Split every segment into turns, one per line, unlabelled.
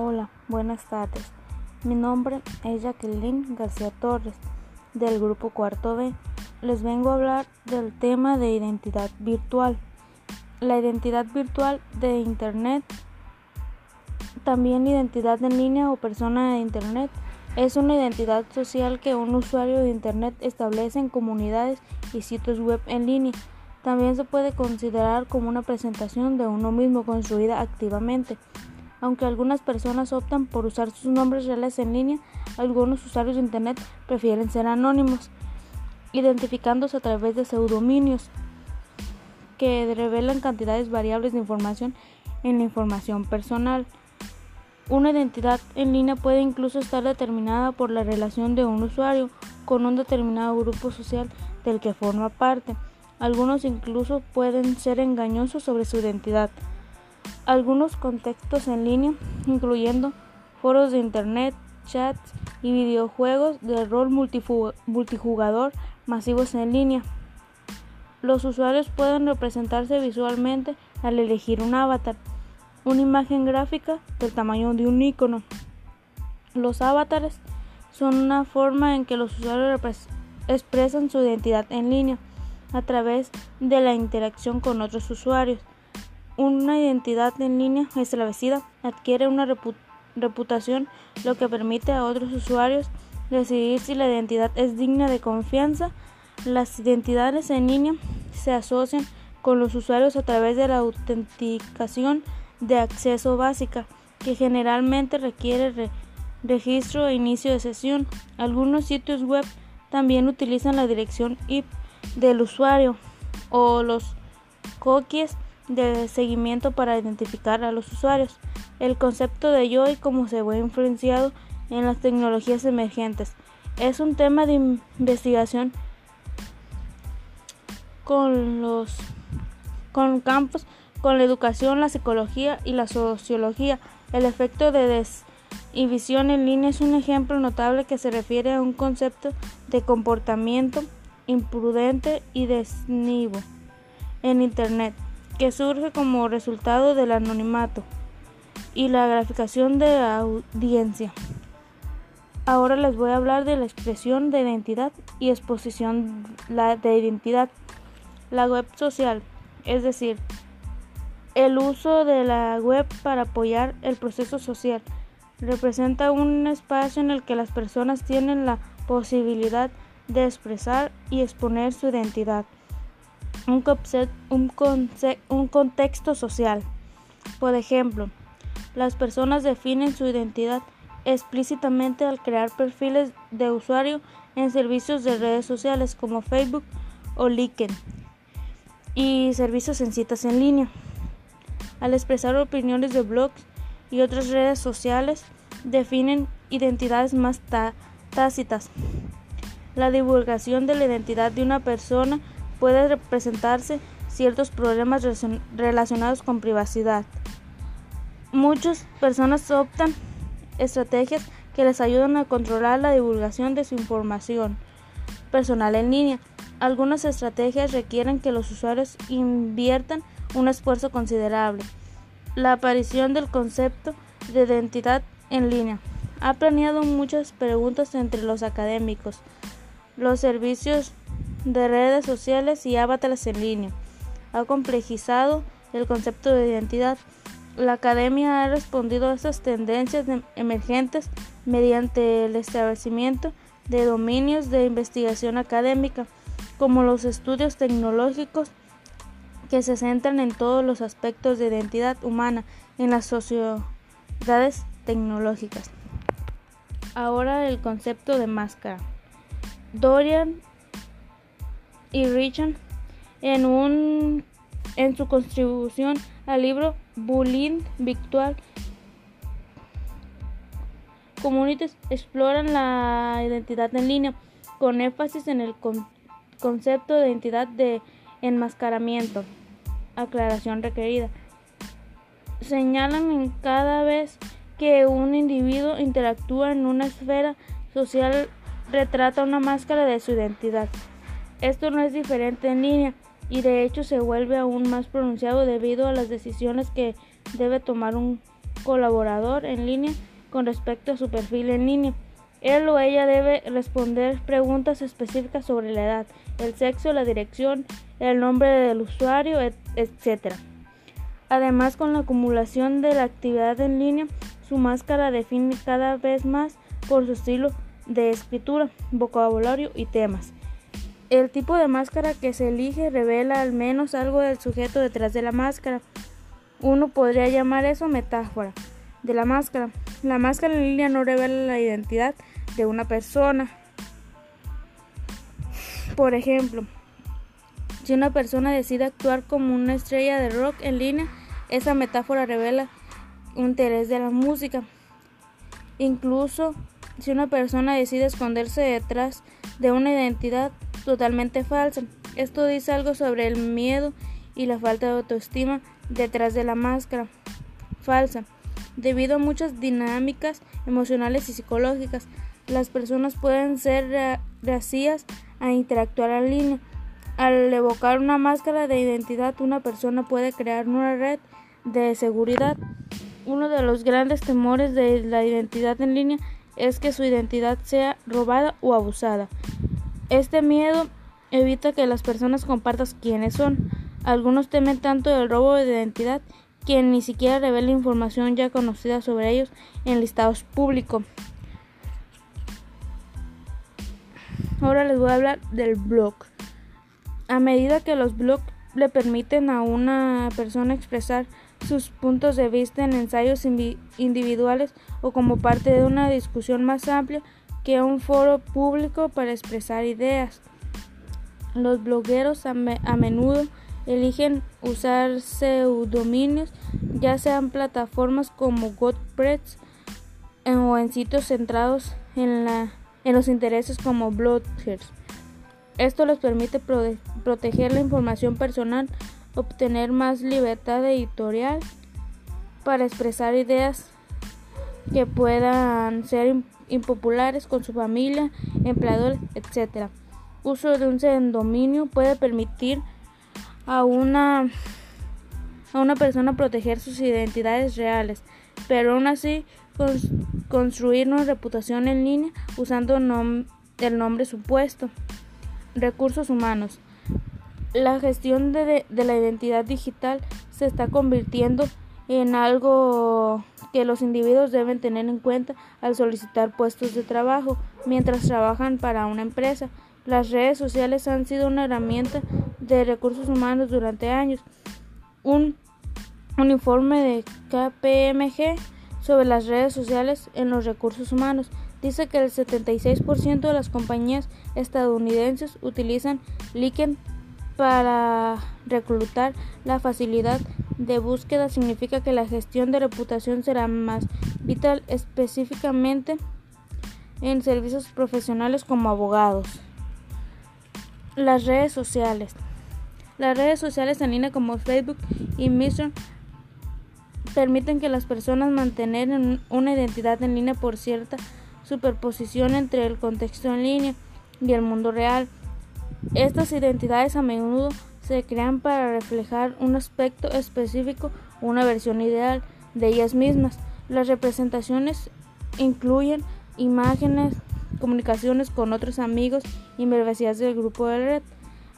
Hola, buenas tardes. Mi nombre es Jacqueline García Torres, del grupo Cuarto B. Les vengo a hablar del tema de identidad virtual. La identidad virtual de Internet, también identidad en línea o persona de Internet, es una identidad social que un usuario de Internet establece en comunidades y sitios web en línea. También se puede considerar como una presentación de uno mismo construida activamente. Aunque algunas personas optan por usar sus nombres reales en línea, algunos usuarios de Internet prefieren ser anónimos, identificándose a través de pseudominios que revelan cantidades variables de información en la información personal. Una identidad en línea puede incluso estar determinada por la relación de un usuario con un determinado grupo social del que forma parte. Algunos incluso pueden ser engañosos sobre su identidad. Algunos contextos en línea, incluyendo foros de Internet, chats y videojuegos de rol multijugador masivos en línea. Los usuarios pueden representarse visualmente al elegir un avatar, una imagen gráfica del tamaño de un icono. Los avatares son una forma en que los usuarios expresan su identidad en línea a través de la interacción con otros usuarios. Una identidad en línea establecida adquiere una reputación, lo que permite a otros usuarios decidir si la identidad es digna de confianza. Las identidades en línea se asocian con los usuarios a través de la autenticación de acceso básica, que generalmente requiere registro e inicio de sesión. Algunos sitios web también utilizan la dirección IP del usuario o los cookies de seguimiento para identificar a los usuarios. El concepto de yo y cómo se ve influenciado en las tecnologías emergentes es un tema de investigación con los con campos con la educación, la psicología y la sociología. El efecto de desinhibición en línea es un ejemplo notable que se refiere a un concepto de comportamiento imprudente y desnivo en Internet que surge como resultado del anonimato y la graficación de la audiencia. Ahora les voy a hablar de la expresión de identidad y exposición de identidad. La web social, es decir, el uso de la web para apoyar el proceso social, representa un espacio en el que las personas tienen la posibilidad de expresar y exponer su identidad un, contexto social. Por ejemplo, las personas definen su identidad explícitamente al crear perfiles de usuario en servicios de redes sociales como Facebook o LinkedIn y servicios en citas en línea. Al expresar opiniones de blogs y otras redes sociales, definen identidades más tácitas. La divulgación de la identidad de una persona puede representarse ciertos problemas relacionados con privacidad. Muchas personas optan estrategias que les ayudan a controlar la divulgación de su información personal en línea. Algunas estrategias requieren que los usuarios inviertan un esfuerzo considerable. La aparición del concepto de identidad en línea ha planeado muchas preguntas entre los académicos. Los servicios de redes sociales y avatares en línea. Ha complejizado el concepto de identidad. La academia ha respondido a estas tendencias emergentes mediante el establecimiento de dominios de investigación académica, como los estudios tecnológicos que se centran en todos los aspectos de identidad humana en las sociedades tecnológicas. Ahora el concepto de máscara. Dorian y Richard en, un, en su contribución al libro Bullying Virtual. Communities exploran la identidad en línea con énfasis en el concepto de identidad de enmascaramiento. Aclaración requerida. Señalan en cada vez que un individuo interactúa en una esfera social retrata una máscara de su identidad. Esto no es diferente en línea y de hecho se vuelve aún más pronunciado debido a las decisiones que debe tomar un colaborador en línea con respecto a su perfil en línea. Él o ella debe responder preguntas específicas sobre la edad, el sexo, la dirección, el nombre del usuario, etc. Además, con la acumulación de la actividad en línea, su máscara define cada vez más por su estilo de escritura, vocabulario y temas. El tipo de máscara que se elige revela al menos algo del sujeto detrás de la máscara. Uno podría llamar eso metáfora de la máscara. La máscara en línea no revela la identidad de una persona. Por ejemplo, si una persona decide actuar como una estrella de rock en línea, esa metáfora revela un interés de la música. Incluso si una persona decide esconderse detrás de una identidad totalmente falsa, esto dice algo sobre el miedo y la falta de autoestima detrás de la máscara falsa. Debido a muchas dinámicas emocionales y psicológicas, las personas pueden ser reacias a interactuar en línea. Al evocar una máscara de identidad, una persona puede crear una red de seguridad. Uno de los grandes temores de la identidad en línea es que su identidad sea robada o abusada. Este miedo evita que las personas compartan quiénes son. Algunos temen tanto el robo de identidad quien ni siquiera revela información ya conocida sobre ellos en listados públicos. Ahora les voy a hablar del blog. A medida que los blogs le permiten a una persona expresar sus puntos de vista en ensayos individuales o como parte de una discusión más amplia que un foro público para expresar ideas. Los blogueros a menudo eligen usar pseudominios, ya sean plataformas como WordPress o en sitios centrados en, la, en los intereses como bloggers. Esto les permite proteger la información personal, obtener más libertad editorial para expresar ideas que puedan ser impopulares con su familia, empleadores, etc. Uso de un pseudominio puede permitir a una, a una persona proteger sus identidades reales, pero aún así construir una reputación en línea usando el nombre supuesto. Recursos humanos. La gestión de, de la identidad digital se está convirtiendo en algo que los individuos deben tener en cuenta al solicitar puestos de trabajo mientras trabajan para una empresa. Las redes sociales han sido una herramienta de Recursos Humanos durante años. Un, informe de KPMG sobre las redes sociales en los recursos humanos dice que el 76% de las compañías estadounidenses utilizan LinkedIn para reclutar. La facilidad de búsqueda significa que la gestión de reputación será más vital específicamente en servicios profesionales como abogados. Las redes sociales. Las redes sociales en línea como Facebook y Mission permiten que las personas mantener una identidad en línea por cierta superposición entre el contexto en línea y el mundo real. Estas identidades a menudo se crean para reflejar un aspecto específico una versión ideal de ellas mismas. Las representaciones incluyen imágenes, comunicaciones con otros amigos y membresías del grupo de red.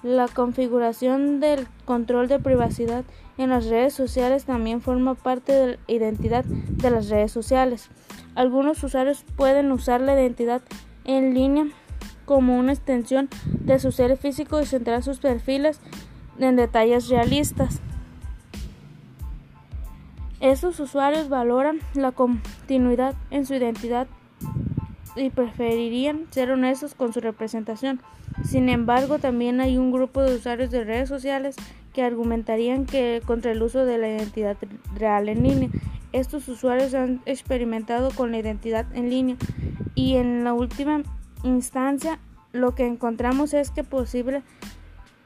La configuración del control de privacidad en las redes sociales también forma parte de la identidad de las redes sociales. Algunos usuarios pueden usar la identidad en línea como una extensión de su ser físico y centrar sus perfiles en detalles realistas. Estos usuarios valoran la continuidad en su identidad y preferirían ser honestos con su representación. Sin embargo, también hay un grupo de usuarios de redes sociales que argumentarían que contra el uso de la identidad real en línea. Estos usuarios han experimentado con la identidad en línea y en la última instancia lo que encontramos es que posible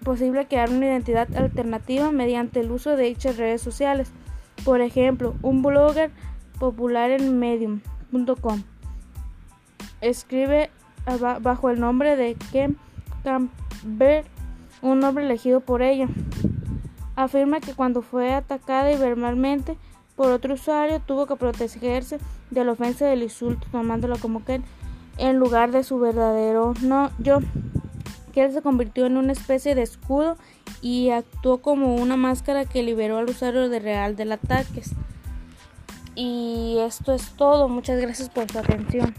posible crear una identidad alternativa mediante el uso de dichas redes sociales. Por ejemplo, un blogger popular en medium.com escribe bajo el nombre de Ken Campbell, un nombre elegido por ella. Afirma que cuando fue atacada y verbalmente por otro usuario, tuvo que protegerse de la ofensa del insulto tomándolo como que en lugar de su verdadero no yo que se convirtió en una especie de escudo y actuó como una máscara que liberó al usuario de real del ataque. Y esto es todo. Muchas gracias por su atención.